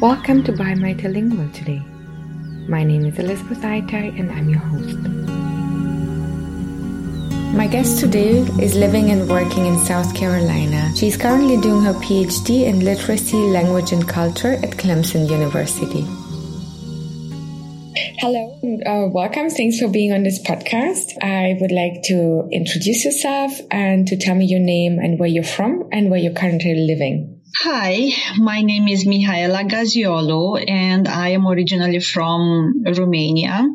Welcome to Bi/Multilingual today. My name is Elisabeth Ajtay and I'm your host. My guest today is living and working in South Carolina. She's currently doing her PhD in Literacy, Language and Culture at Clemson University. Hello, uh, welcome. Thanks for being on this podcast. I would like to introduce yourself and to tell me your name and where you're from and where you're currently living. Hi, my name is Mihaela Gaziolo and I am originally from Romania.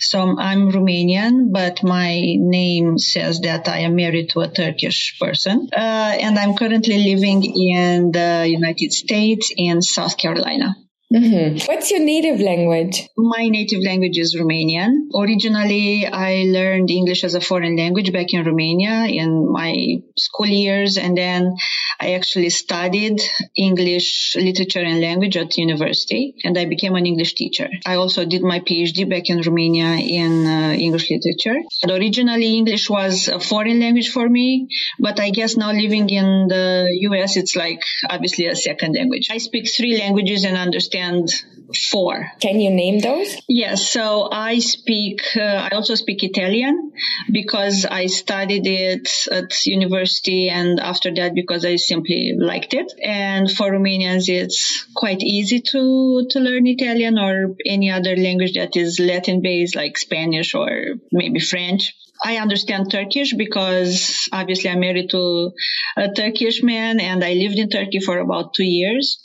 So I'm Romanian, but my name says that I am married to a Turkish person. Uh, and I'm currently living in the United States in South Carolina. Mm-hmm. What's your native language? My native language is Romanian. Originally, I learned English as a foreign language back in Romania in my school years. And then I actually studied English literature and language at university and I became an English teacher. I also did my PhD back in Romania in uh, English literature. Originally, English was a foreign language for me, but I guess now living in the US, it's like obviously a second language. I speak three languages and understand understand four. Can you name those? Yes. So I speak, uh, I also speak Italian because I studied it at university and after that because I simply liked it. And for Romanians, it's quite easy to, to learn Italian or any other language that is Latin based like Spanish or maybe French. I understand Turkish because obviously I'm married to a Turkish man and I lived in Turkey for about two years.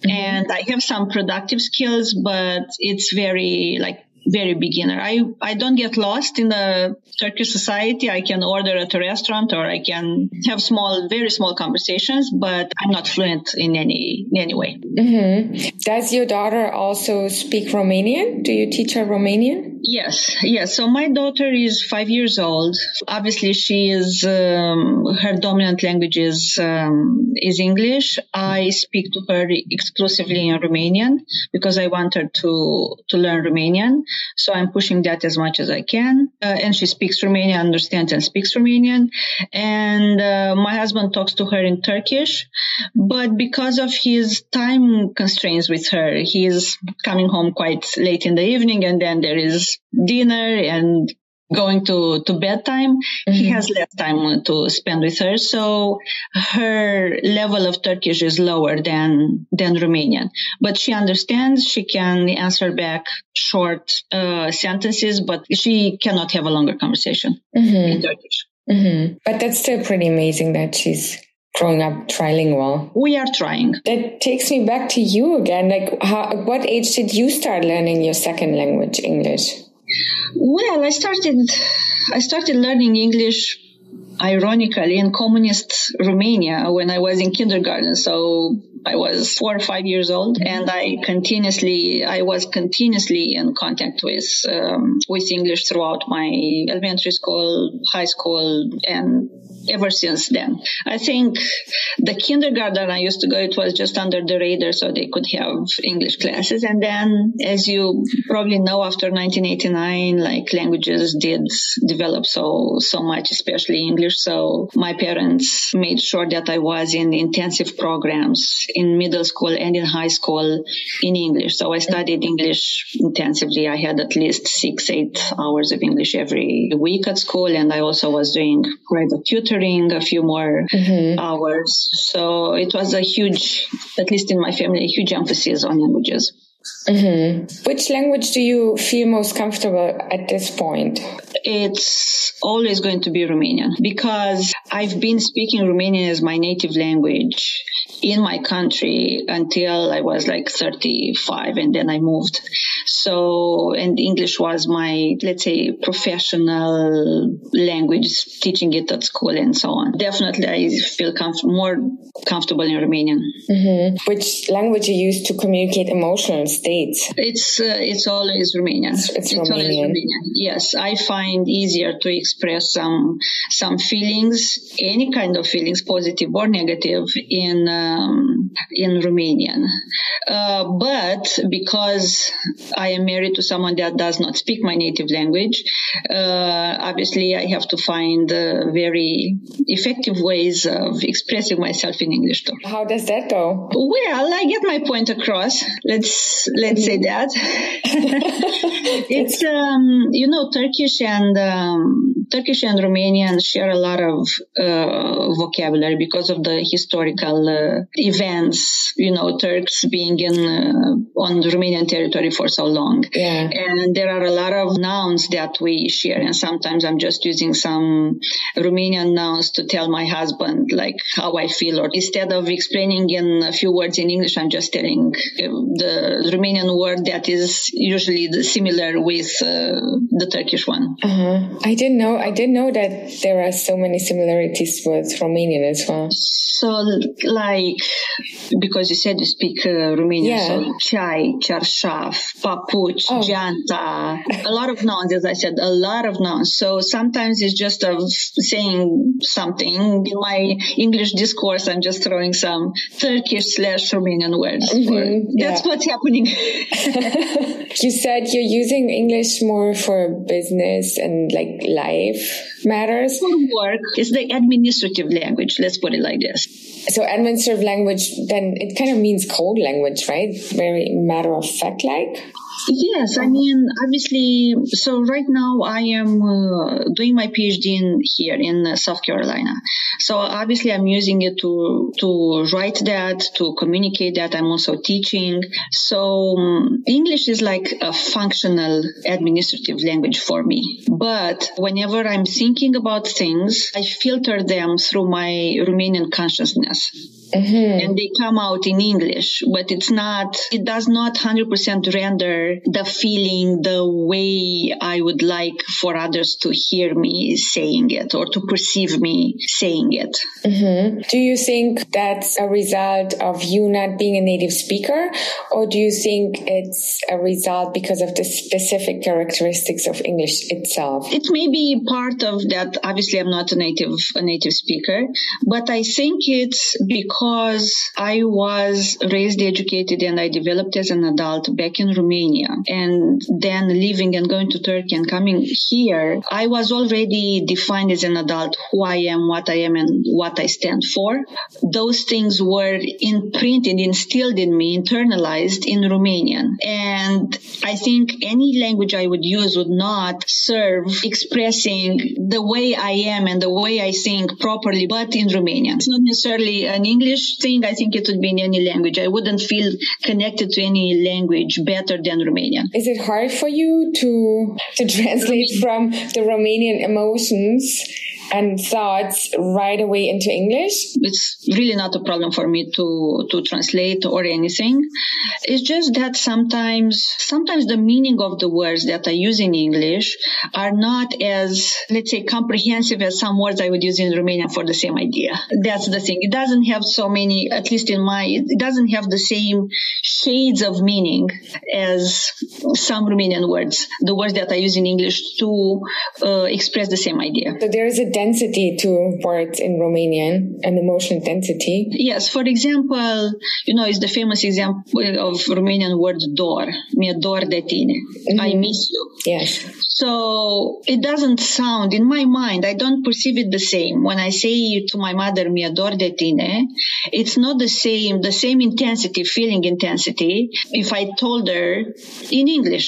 Mm-hmm. And I have some productive skills, but it's very like very beginner. I, I don't get lost in the Turkish society. I can order at a restaurant or I can have small, very small conversations, but I'm not fluent in any, in any way. Mm-hmm. Does your daughter also speak Romanian? Do you teach her Romanian? Yes, yes. So my daughter is five years old. Obviously, she is um, her dominant language is um, is English. I speak to her exclusively in Romanian because I want her to to learn Romanian. So I'm pushing that as much as I can. Uh, and she speaks Romanian, understands and speaks Romanian. And uh, my husband talks to her in Turkish, but because of his time constraints with her, he is coming home quite late in the evening, and then there is dinner and going to, to bedtime, mm-hmm. he has less time to spend with her. So her level of Turkish is lower than, than Romanian, but she understands. She can answer back short uh, sentences, but she cannot have a longer conversation mm-hmm. in Turkish. Mm-hmm. But that's still pretty amazing that she's growing up trilingual. We are trying. That takes me back to you again. Like, how, what age did you start learning your second language, English? Well, I started I started learning English ironically in communist Romania when I was in kindergarten. So I was four or five years old and I continuously, I was continuously in contact with, um, with English throughout my elementary school, high school and ever since then. I think the kindergarten I used to go, it was just under the radar so they could have English classes. And then, as you probably know, after 1989, like languages did develop so, so much, especially English. So my parents made sure that I was in intensive programs in middle school and in high school in English. So I studied English intensively. I had at least six, eight hours of English every week at school. And I also was doing private tutoring a few more mm-hmm. hours. So it was a huge, at least in my family, a huge emphasis on languages. Mm-hmm. Which language do you feel most comfortable at this point? It's always going to be Romanian because I've been speaking Romanian as my native language in my country until I was like 35 and then I moved. So, and English was my, let's say, professional language, teaching it at school and so on. Definitely I feel comf- more comfortable in Romanian. Mm-hmm. Which language you use to communicate emotional states? It's, uh, it's always Romanian. It's, it's, it's Romanian. Romanian. Yes. I find easier to express some, some feelings, any kind of feelings, positive or negative in, um, in Romanian. Uh, but because I am married to someone that does not speak my native language, uh, obviously I have to find uh, very effective ways of expressing myself in English too. How does that go? Well, I get my point across. Let's let's say that. it's um, you know Turkish and um, Turkish and Romanian share a lot of uh, vocabulary because of the historical uh, events. You know, Turks being in uh, on Romanian territory for so long, yeah. and there are a lot of nouns that we share. And sometimes I'm just using some Romanian nouns to tell my husband like how I feel, or instead of explaining in a few words in English, I'm just telling uh, the Romanian word that is usually the similar with uh, the Turkish one. Uh-huh. I didn't know I didn't know that there are so many similarities with Romanian as well. So, like, because you said you speak uh, Romanian, Yeah. so chai, charșaf, papuch, Oh. janta, a lot of nouns, as I said, a lot of nouns. So sometimes it's just of saying something. In my English discourse, I'm just throwing some Turkish slash Romanian words. Mhm, That's what's happening. You said you're using English more for business and like life matters. For work, it's the administrative language. Let's put it like this. So administrative language, then it kind of means code language, right? Very matter of fact like. Yes, I mean, obviously, so right now I am uh, doing my PhD in here in uh, South Carolina. So obviously I'm using it to, to write that, to communicate that. I'm also teaching. So um, English is like a functional administrative language for me. But whenever I'm thinking about things, I filter them through my Romanian consciousness Mm-hmm. and they come out in English, but it's not, it does not 100% render the feeling the way I would like for others to hear me saying it or to perceive me saying it. Mm-hmm. Do you think that's a result of you not being a native speaker, or do you think it's a result because of the specific characteristics of English itself? It may be part of that. Obviously, I'm not a native, a native speaker, but I think it's because I was raised, educated, and I developed as an adult back in Romania. And then leaving and going to Turkey and coming here, I was already defined as an adult who I am, what I am, and what I stand for. Those things were imprinted, instilled in me, internalized in Romanian. And I think any language I would use would not serve expressing the way I am and the way I think properly, but in Romanian. It's not necessarily an English thing. I think it would be in any language. I wouldn't feel connected to any language better than Romanian. Is it hard for you to to translate from the Romanian emotions and thoughts right away into English? it's really not a problem for me to to translate or anything. It's just that sometimes sometimes the meaning of the words that i use in english are not as let's say comprehensive as some words i would use in romanian for the same idea. That's the thing. It doesn't have so many at least in my it doesn't have the same shades of meaning as some romanian words the words that i use in english to uh, express the same idea. So there is a density to words in Romanian, an emotional density. Yes, for example, you know, it's the famous example of Romanian word dor. Mi-e dor de tine. I miss you. Yes. So it doesn't sound, in my mind, I don't perceive it the same. When I say to my mother, mi-e dor de tine, it's not the same, the same intensity, feeling intensity, if I told her in English.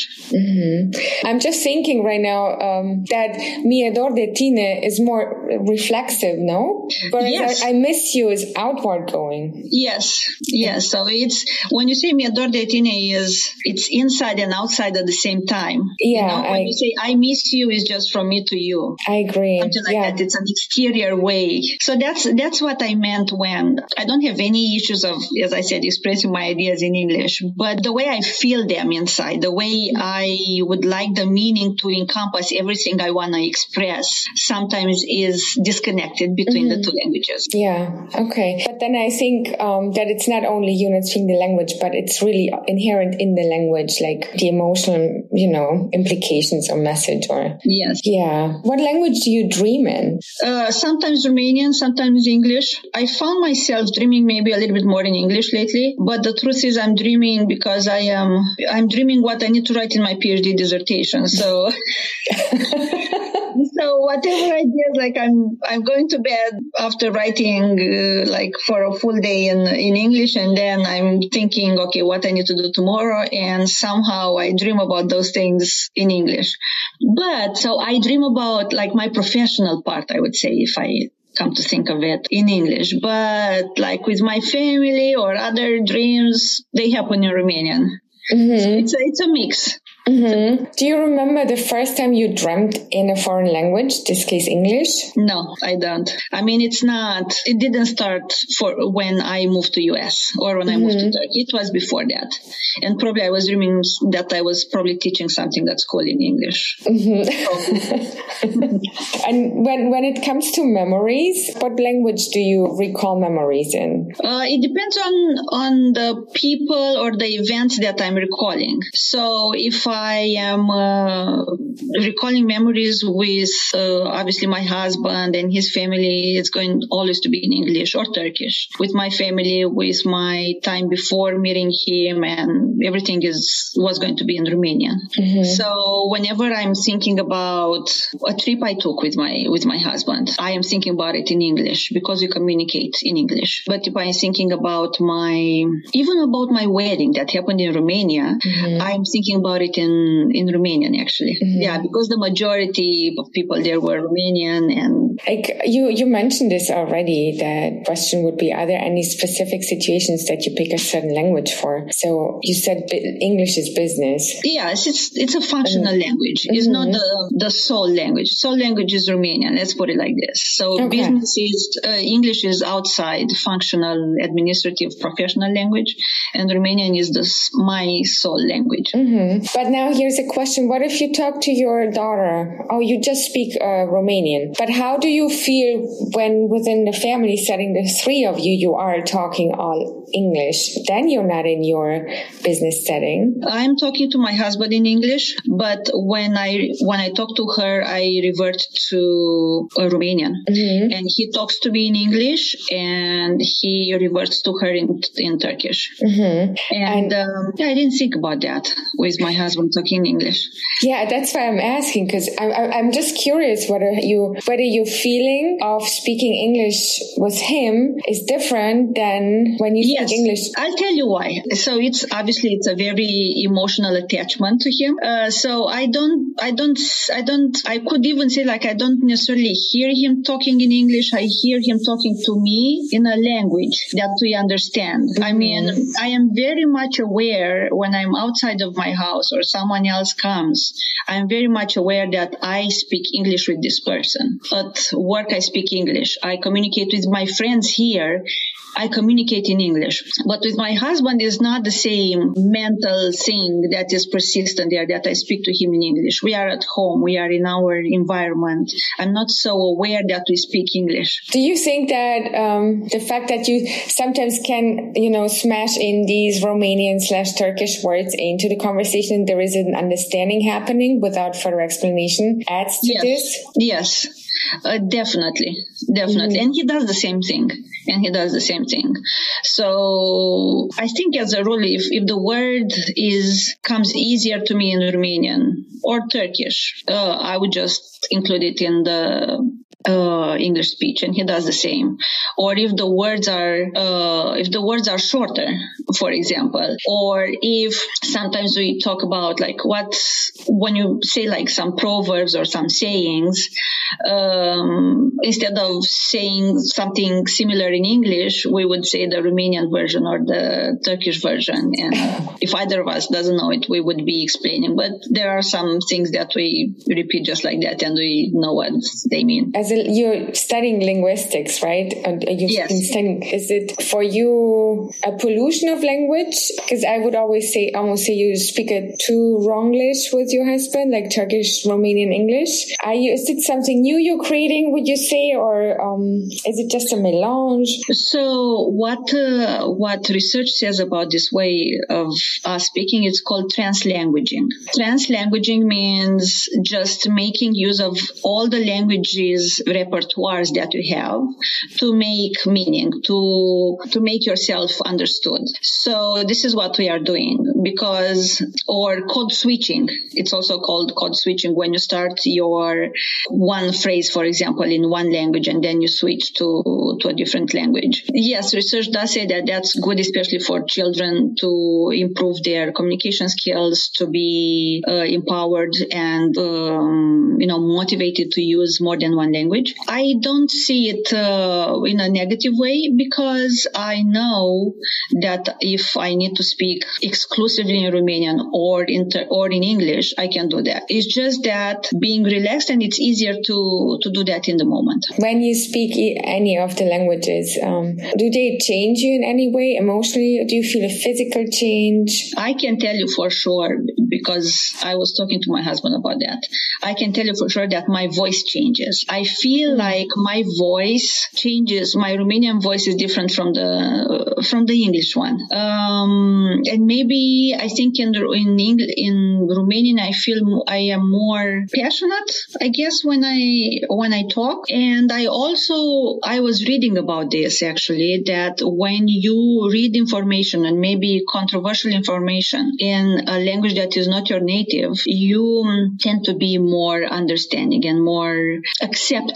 I'm just thinking right now um, that mi-e dor de tine is more reflexive, no? Whereas Yes. I, I miss you is outward going. Yes, yes. So it's when you say mi-e dor de tine is it's inside and outside at the same time. Yeah, You know, when I- you say I miss you is just from me to you. I agree. Something like yeah. that. It's an exterior way. So that's that's what I meant when I don't have any issues of, as I said, expressing my ideas in English, but the way I feel them inside, the way I would like the meaning to encompass everything I want to express. Sometimes is disconnected between mm-hmm. the two languages. Yeah. Okay. But then I think um, that it's not only you not speaking the language, but it's really inherent in the language, like the emotional, you know, implications or message or. Yes. Yeah. What language do you dream in? Uh, sometimes Romanian, sometimes English. I found myself dreaming maybe a little bit more in English lately, but the truth is I'm dreaming because I am, I'm dreaming what I need to write in my PhD dissertation. So. so whatever ideas, like I'm, I'm going to bed after writing, uh, like for a full day in, in English. And then I'm thinking, okay, what I need to do tomorrow. And somehow I dream about those things in English. But so I dream about like my professional part, I would say, if I come to think of it in English. But like with my family or other dreams, they happen in Romanian. Mm-hmm. So it's a, it's a mix. Mm-hmm. Do you remember the first time you dreamt in a foreign language, this case English? No, I don't. I mean, it's not, it didn't start for when I moved to US or when mm-hmm. I moved to mm-hmm. Turkey. It was before that. And probably I was dreaming that I was probably teaching something at school in English. Mm-hmm. and when, when it comes to memories, what language do you recall memories in? Uh, it depends on, on the people or the events that I'm recalling. So if I am uh, recalling memories with uh, obviously my husband and his family. It's going always to be in English or Turkish. With my family, with my time before meeting him, and everything is was going to be in Romanian. Mm-hmm. So whenever I'm thinking about a trip I took with my with my husband, I am thinking about it in English because we communicate in English. But if I'm thinking about my even about my wedding that happened in Romania, mm-hmm. I'm thinking about it in in Romanian actually. Mm-hmm. Yeah, because the majority of people there were Romanian and like you you mentioned this already. The question would be: Are there any specific situations that you pick a certain language for? So you said English is business. Yes, it's it's a functional mm-hmm. language. It's mm-hmm. not the the soul language. Soul language is Romanian. Let's put it like this. So okay. business is uh, English is outside functional, administrative, professional language, and Romanian is the my soul language. Mm-hmm. But now here's a question: What if you talk to your daughter? Oh, you just speak uh, Romanian. But how do you feel when within the family setting, the three of you, you are talking all English? Then you're not in your business setting. I'm talking to my husband in English, but when I when I talk to her, I revert to uh, Romanian, mm-hmm. and he talks to me in English, and he reverts to her in in Turkish. Mm-hmm. And, and um, yeah, I didn't think about that with my husband talking English. Yeah, that's why I'm asking because I'm, I'm just curious whether you whether your feeling of speaking English with him is different than when you yes, speak English. I'll tell you why. So it's obviously it's a very emotional attachment to him. Uh, so I don't, I don't, I don't, I could even say like I don't necessarily hear him talking in English. I hear him talking to me in a language that we understand. Mm-hmm. I mean, I am very much aware when I'm outside of my house or someone else comes. I'm very much aware that I speak English with this person. At work, I speak English. I communicate with my friends here I communicate in English. But with my husband it's not the same mental thing that is persistent there that I speak to him in English. We are at home. We are in our environment. I'm not so aware that we speak English. Do you think that um, the fact that you sometimes can, you know, smash in these Romanian slash Turkish words into the conversation, there is an understanding happening without further explanation adds to yes. this? Yes. Uh, definitely, definitely. Mm-hmm. And he does the same thing. And he does the same thing. So I think as a rule, if, if the word is, comes easier to me in Romanian or Turkish, uh, I would just include it in the uh, English speech, and he does the same. Or if the words are uh, if the words are shorter, for example, or if sometimes we talk about like what when you say like some proverbs or some sayings, um, instead of saying something similar in English, we would say the Romanian version or the Turkish version. And if either of us doesn't know it, we would be explaining. But there are some things that we repeat just like that, and we know what they mean. As a, you're studying linguistics, right? And you've yes. been studying. Is it for you a pollution of language? Because I would always say, almost say you speak a two wronglish with your husband, like Turkish, Romanian, English. Are you? Is it something new you're creating? Would you say, or um, is it just a melange? So what uh, what research says about this way of us speaking? It's called translanguaging. Translanguaging means just making use of all the languages repertoires that you have to make meaning, to to make yourself understood. So this is what we are doing because or code switching. It's also called code switching when you start your one phrase, for example, in one language and then you switch to to a different language. Yes, research does say that that's good, especially for children to improve their communication skills, to be uh, empowered and um, you know motivated to use more than one language. I don't see it uh, in a negative way because I know that if I need to speak exclusively in Romanian or in or in English, I can do that. It's just that being relaxed and it's easier to to do that in the moment. When you speak any of the languages, um, do they change you in any way emotionally? Do you feel a physical change? I can tell you for sure because I was talking to my husband about that. I can tell you for sure that my voice changes. I feel like my voice changes. My Romanian voice is different from the from the English one. Um, and maybe I think in in English, in Romanian I feel I am more passionate. I guess when I when I talk, and I also I was reading about this actually that when you read information and maybe controversial information in a language that is not your native, you tend to be more understanding and more accepting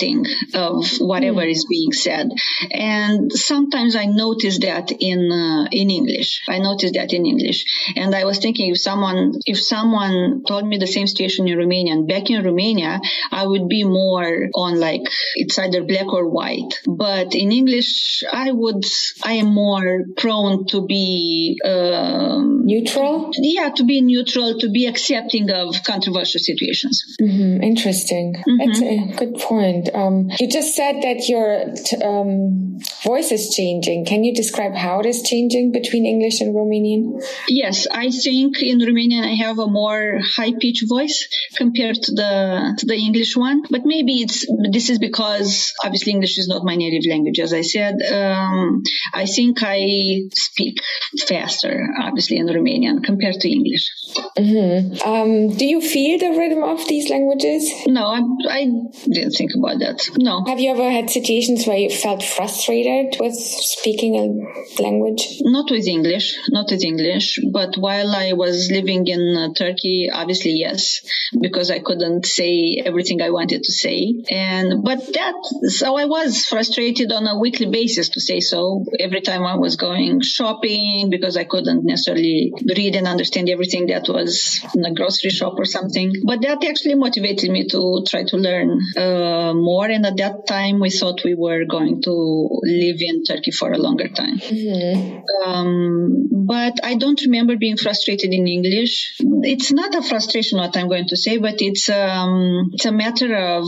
of whatever mm. is being said. And sometimes I notice that in uh, in English. I noticed that in English, and I was thinking if someone if someone told me the same situation in Romanian back in Romania, I would be more on like it's either black or white. But in English, I would I am more prone to be um, neutral. Yeah, to be neutral, to be accepting of controversial situations. Mm-hmm. Interesting. Mm-hmm. That's a good point. Um, you just said that your t- um, voice is changing. Can you describe how it is changing between English and Romanian? Yes, I think in Romanian I have a more high pitched voice compared to the to the English one. But maybe it's this is because obviously English is not my native language. As I said, um, I think I speak faster, obviously in Romanian compared to English. Mm-hmm. Um, do you feel the rhythm of these languages? No, I, I didn't think about that. No. Have you ever had situations where you felt frustrated with speaking a language? Not with English, not with English. But while I was living in uh, Turkey, obviously yes, because I couldn't say everything I wanted to say. And but that so I was frustrated on a weekly basis to say so. Every time I was going shopping because I couldn't necessarily read and understand everything that was in a grocery shop or something. But that actually motivated me to try to learn uh, more. And at that time, we thought we were going to live in Turkey for a longer time. Mm-hmm. Um, but I don't remember being frustrated in English. It's not a frustration, what I'm going to say, but it's um, it's a matter of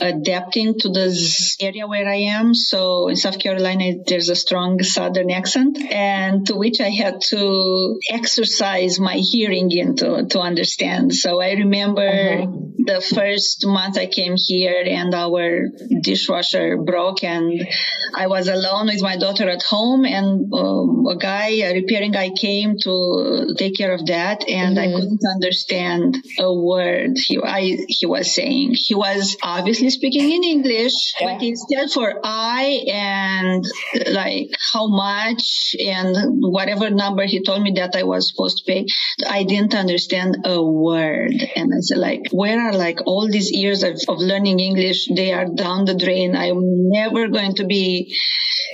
adapting to this area where I am. So in South Carolina, there's a strong Southern accent, and to which I had to exercise my hearing in to, understand. So I remember uh-huh. the first month I came here and our dishwasher broke and I was alone with my daughter at home and um, a guy, a repairing guy came to take care of that and mm-hmm. I couldn't understand a word he, I, he was saying. He was obviously speaking in English, yeah. but instead for I and like how much and whatever number he told me that I was supposed to pay, I didn't understand a word. And I said like, where are like all these years of, of learning English? They are down the drain. I'm never going to be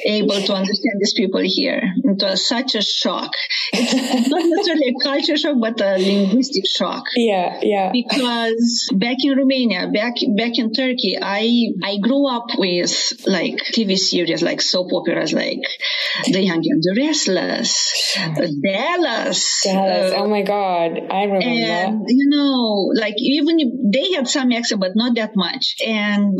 able to understand these people here. It was such a shock. It's not necessarily a culture shock, but a linguistic shock. Yeah, yeah. Because back in Romania, back back in Turkey, I I grew up with like TV series, like soap operas, like The Young and the Restless, Dallas. Dallas. Uh, oh my God, I remember. And you know, like even if they had some accent, but not that much. And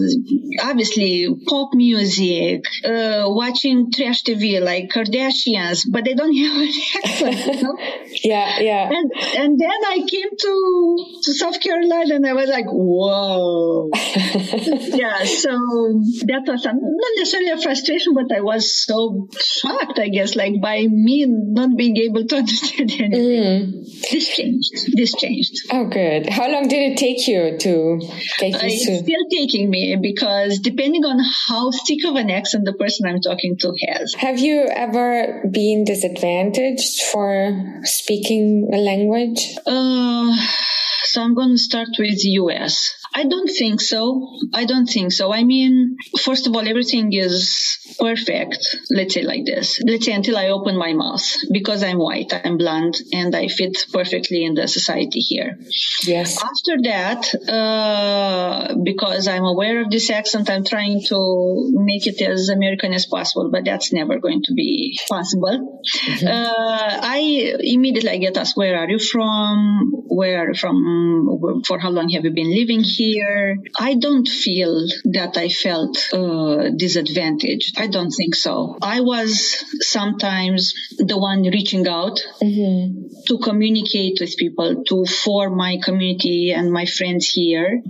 obviously pop music, uh, watching trash TV like Kardashians, but they don't have an accent. You know? yeah, yeah. And, and then I came to, to South Carolina and I was like, whoa. yeah. So that was a, not necessarily a frustration, but I was so shocked, I guess, like by me not being able to understand anything. Mm. This changed. This changed. Oh, good. How long did it take you to get uh, used to? It's still taking me because depending on how thick of an accent the person I'm talking to has. Have you ever been disadvantaged for speaking a language? Uh, so I'm going to start with US. I don't think so. I don't think so. I mean, first of all, everything is perfect. Let's say like this. Let's say until I open my mouth because I'm white, I'm blonde, and I fit perfectly in the society here. Yes. After that, uh, because I'm aware of this accent, I'm trying to make it as American as possible, but that's never going to be possible. Mm-hmm. Uh, I immediately get asked, where are you from? Where are you from? For how long have you been living here? Here, I don't feel that I felt uh, disadvantaged. I don't think so. I was sometimes the one reaching out mm-hmm. to communicate with people, to form my community and my friends here.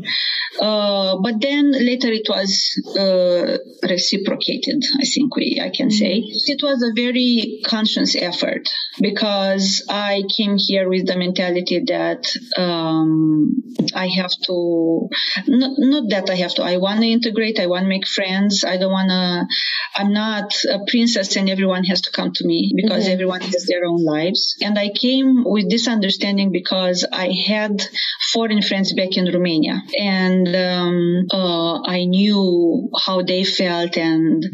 Uh, but then later it was uh, reciprocated. I think we I can say mm-hmm. it was a very conscious effort because I came here with the mentality that um, I have to not, not that I have to. I want to integrate. I want to make friends. I don't want to. I'm not a princess and everyone has to come to me because mm-hmm. everyone has their own lives. And I came with this understanding because I had foreign friends back in Romania and um, uh, I knew how they felt and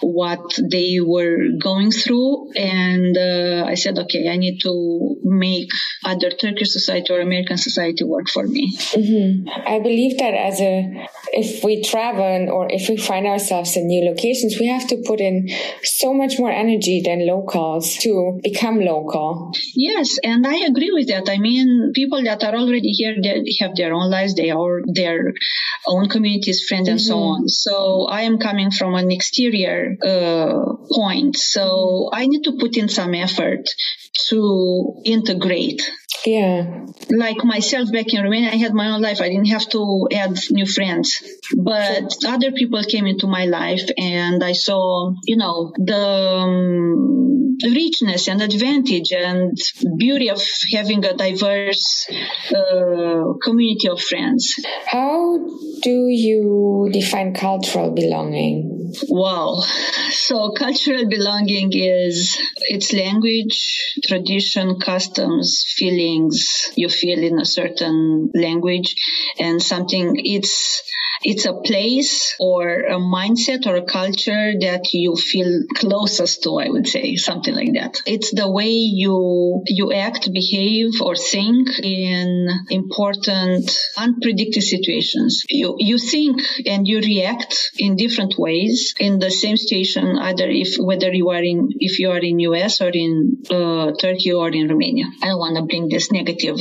what they were going through. And uh, I said, okay, I need to make other Turkish society or American society work for me. Mm-hmm. I believe that as a, if we travel or if we find ourselves in new locations, we have to put in so much more energy than locals to become local. Yes, and I agree with that. I mean, people that are already here, they have their own lives, they are their own communities, friends, and mm-hmm. so on. So I am coming from an exterior uh, point. So I need to put in some effort to integrate. Yeah. Like myself back in Romania, I had my own life. I didn't have to add new friends, but other people came into my life and I saw, you know, the um, richness and advantage and beauty of having a diverse uh, community of friends. How do you define cultural belonging? Wow. So cultural belonging is its language, tradition, customs, feelings you feel in a certain language and something it's it's a place or a mindset or a culture that you feel closest to, I would say, something like that. It's the way you, you act, behave or think in important, unpredicted situations. You, you think and you react in different ways in the same situation, either if, whether you are in, if you are in US or in uh, Turkey or in Romania. I don't want to bring this negative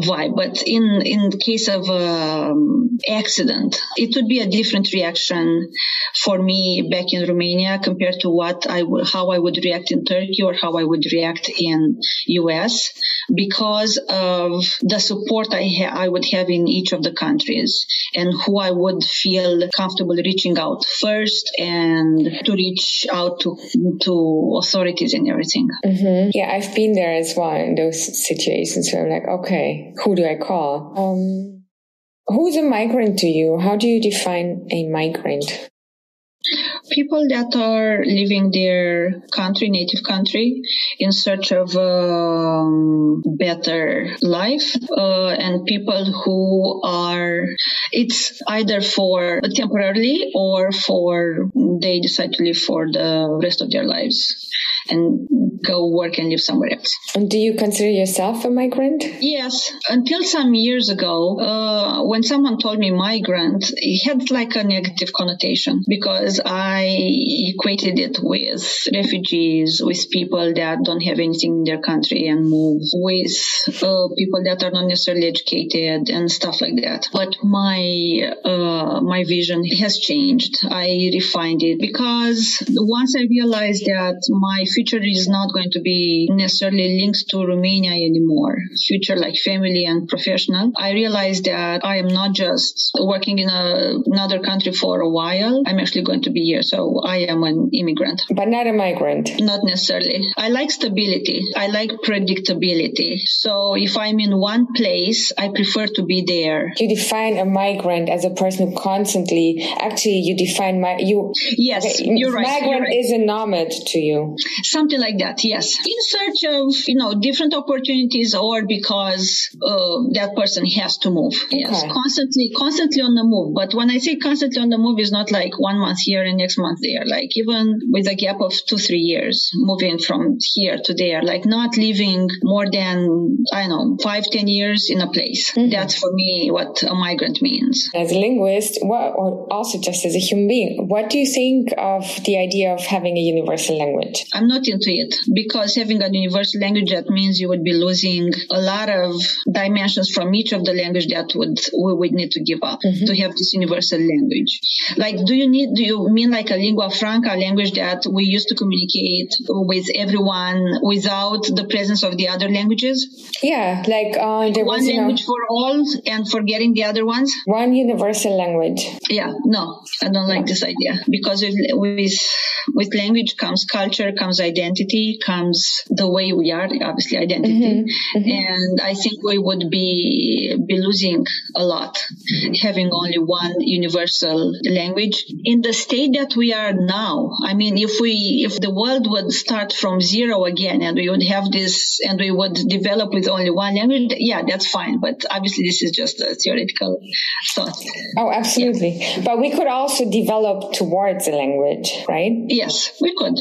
vibe, but in, in case of um, accident, it would be a different reaction for me back in Romania compared to what I how I would react in Turkey or how I would react in US because of the support I ha- I would have in each of the countries and who I would feel comfortable reaching out first and to reach out to to authorities and everything. Mm-hmm. Yeah, I've been there as well in those situations where I'm like, okay, who do I call? Um, who's a migrant to you? How do you define a migrant? people that are leaving their country, native country, in search of a um, better life, uh, and people who are, it's either for temporarily or for they decide to live for the rest of their lives. and go work and live somewhere else. And do you consider yourself a migrant? Yes. Until some years ago, uh, when someone told me migrant, it had like a negative connotation because I equated it with refugees, with people that don't have anything in their country and move, with uh, people that are not necessarily educated and stuff like that. But my uh, my vision has changed. I refined it because once I realized that my future is not going to be necessarily linked to Romania anymore, future like family and professional, I realized that I am not just working in a, another country for a while. I'm actually going to be here. So I am an immigrant. But not a migrant. Not necessarily. I like stability. I like predictability. So if I'm in one place, I prefer to be there. You define a migrant as a person who constantly, actually, you define my, you. Yes, okay, you're right. Migrant you're right. is a nomad to you. Something like that, yes. In search of, you know, different opportunities or because uh, that person has to move. Okay. Yes, constantly, constantly on the move. But when I say constantly on the move, is not like one month here and next month there. Like even with a gap of two, three years, moving from here to there, like not living more than, I don't know, five, ten years in a place. Mm-hmm. That's for me what a migrant means. As a linguist, what, or also just as a human being, what do you think of the idea of having a universal language? I'm not into it because having a universal language, that means you would be losing a lot of dimensions from each of the language that would we would need to give up mm-hmm. to have this universal language. Like, do you need, do you mean like a lingua franca a language that we used to communicate with everyone without the presence of the other languages? Yeah, like uh, there one was, language know, for all and forgetting the other ones. One universal language. Yeah, no, I don't like this idea because with, with with language comes culture, comes identity, comes the way we are, obviously identity. Mm-hmm. Mm-hmm. And I think we would be, be losing a lot having only one universal language. In the state that we are now, I mean, if we, if the world would start from zero again and we would have this and we would develop with only one language, yeah, that's fine. But obviously this is just a theoretical thought. Oh, absolutely. Yeah. But we could also develop towards a language, right? Yes, we could.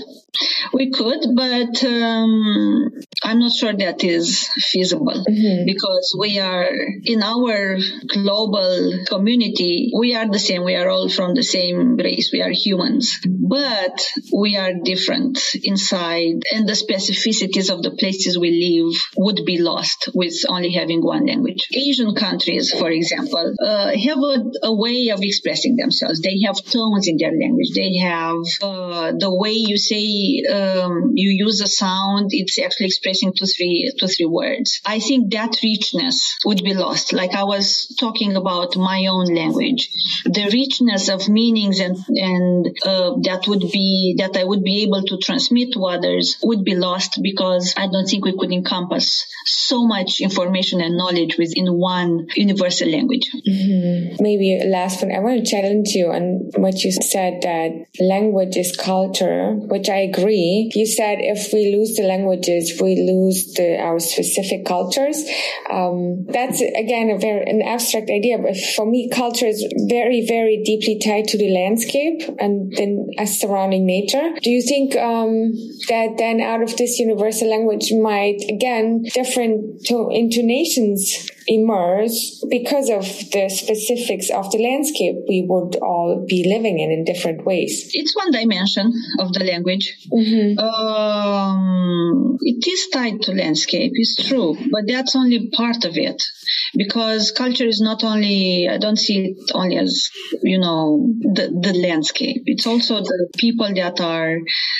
We could, but um, I'm not sure that is feasible mm-hmm. because we are in our global community. We are the same. We are all from the same race. We are humans, but we are different inside, and the specificities of the places we live would be lost with only having one language. Asian countries, for example, uh, have a, a, way of expressing themselves. They have tones in their language. They have uh, the way you say. Um, you use a sound, it's actually expressing two, three, two, three words. I think that richness would be lost. Like I was talking about my own language, the richness of meanings and, and uh, that would be, that I would be able to transmit to others would be lost because I don't think we could encompass so much information and knowledge within one universal language. Mm-hmm. Maybe last one, I want to challenge you on what you said that language is culture, which I agree you said if we lose the languages, we lose the, our specific cultures. Um, that's again a very an abstract idea, but for me, culture is very, very deeply tied to the landscape and then a surrounding nature. Do you think um, that then out of this universal language might again different to- intonations emerge because of the specifics of the landscape we would all be living in in different ways. It's one dimension of the language. Mm-hmm. Um, it is tied to landscape, it's true, but that's only part of it because culture is not only, I don't see it only as, you know, the, the landscape. It's also the people that are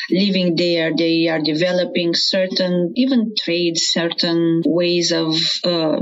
living there. They are developing certain, even trades, certain ways of uh,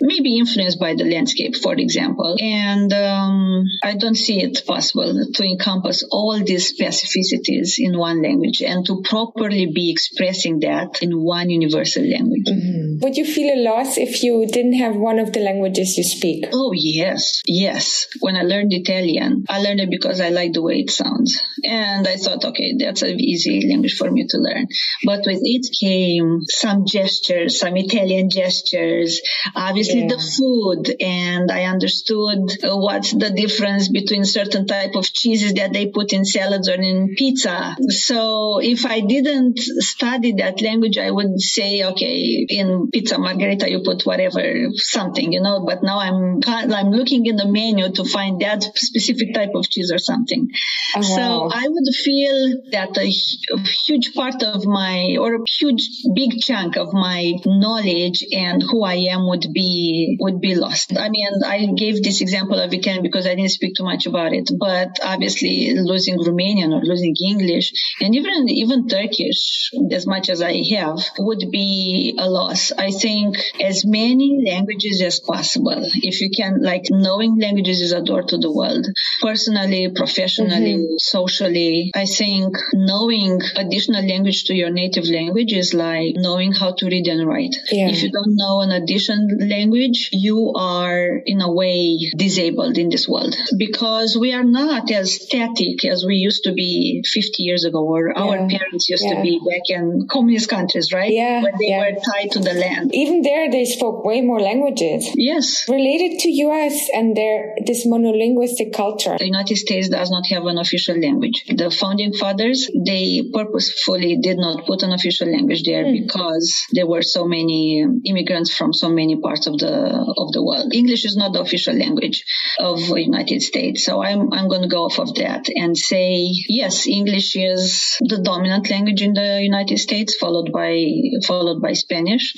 maybe influenced by the landscape, for example. And um, I don't see it possible to encompass all these specificities in one language and to properly be expressing that in one universal language. Mm-hmm. Mm. Would you feel a loss if you didn't have one of the languages you speak? Oh, yes. Yes. When I learned Italian, I learned it because I like the way it sounds. And I thought, okay, that's an easy language for me to learn. But with it came some gestures, some Italian gestures, obviously yeah. the food. And I understood what's the difference between certain type of cheeses that they put in salads or in pizza. So if I didn't study that language, I would say, okay, in pizza margherita, you put whatever, something, you know, but now I'm, I'm looking in the menu to find that specific type of cheese or something. Oh, so. I would feel that a, a huge part of my, or a huge, big chunk of my knowledge and who I am would be, would be lost. I mean, I gave this example of Italian because I didn't speak too much about it, but obviously losing Romanian or losing English and even, even Turkish, as much as I have, would be a loss. I think as many languages as possible. If you can, like knowing languages is a door to the world. Personally, professionally, mm-hmm. socially, I think knowing additional language to your native language is like knowing how to read and write. Yeah. If you don't know an additional language, you are in a way disabled in this world because we are not as static as we used to be 50 years ago or yeah. our parents used yeah. to be back in communist countries, right? Yeah. When they were tied to the land. Even there, they spoke way more languages. Yes. Related to US and their, this monolinguistic culture. The United States does not have an official language. The founding fathers, they purposefully did not put an official language there mm. because there were so many immigrants from so many parts of the, of the world. English is not the official language of the United States. So I'm, I'm going to go off of that and say, yes, English is the dominant language in the United States, followed by, followed by Spanish.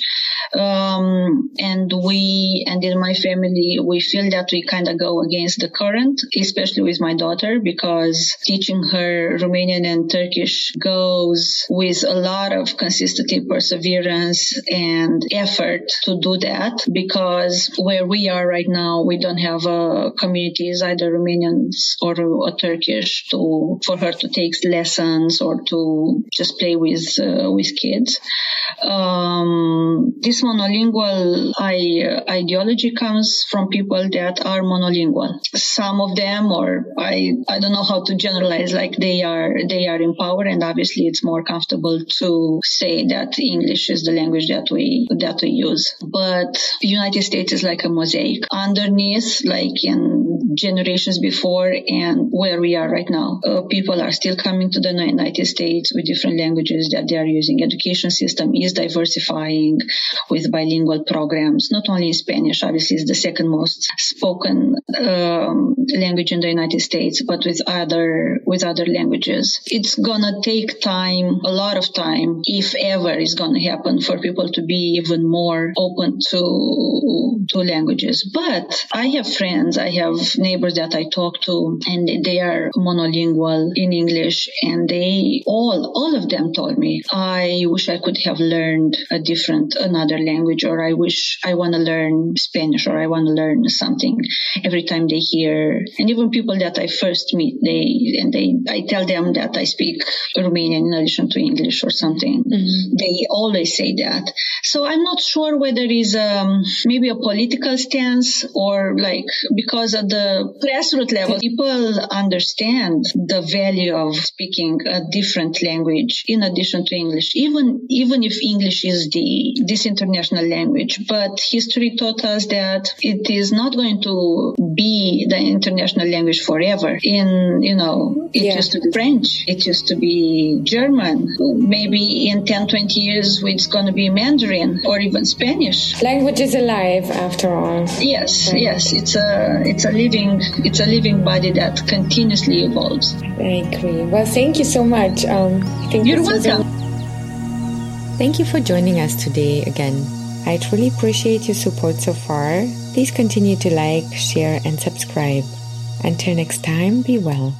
Um, and we, and in my family, we feel that we kind of go against the current, especially with my daughter, because teaching her Romanian and Turkish goes with a lot of consistency, perseverance, and effort to do that because where we are right now, we don't have uh, communities, either Romanians or, or Turkish to, for her to take lessons or to just play with, uh, with kids. Um, this monolingual I, ideology comes from people that are monolingual. Some of them, or I, I don't know how to generalize, like they are, they are in power and obviously it's more comfortable to say that English is the language that we, that we use. But United States is like a mosaic. Underneath, like in generations before and where we are right now, uh, people are still coming to the United States with different languages that they are using. Education system is diversifying with bilingual programs, not only in Spanish, obviously is the second most spoken um, language in the United States, but with other with other languages. It's gonna take time, a lot of time, if ever is gonna happen for people to be even more open to to languages. But I have friends, I have neighbors that I talk to, and they are monolingual in English, and they all all of them told me, I wish I could have learned a different another language, or I wish I want to learn Spanish, or I want to learn something. Every time they hear, and even people that I first meet, they and they I tell them that I speak Romanian in addition to English or something. Mm-hmm. They always say that. So I'm not sure whether it's um, maybe a political stance or like because at the grassroots level, people understand the value of speaking a different language in addition to English, even even if English is the this international language. But history taught us that it is not going to be the international language forever. In you know, it yeah. used to be French, it used to be German. Maybe in 10, 20 years, it's going to be Mandarin or even Spanish. Language is alive, after all. Yes, right. yes, it's a it's a living it's a living body that continuously evolves. I agree. Well, thank you so much. Um, You're welcome. Thank you for joining us today again. I truly appreciate your support so far. Please continue to like, share, and subscribe. Until next time, be well.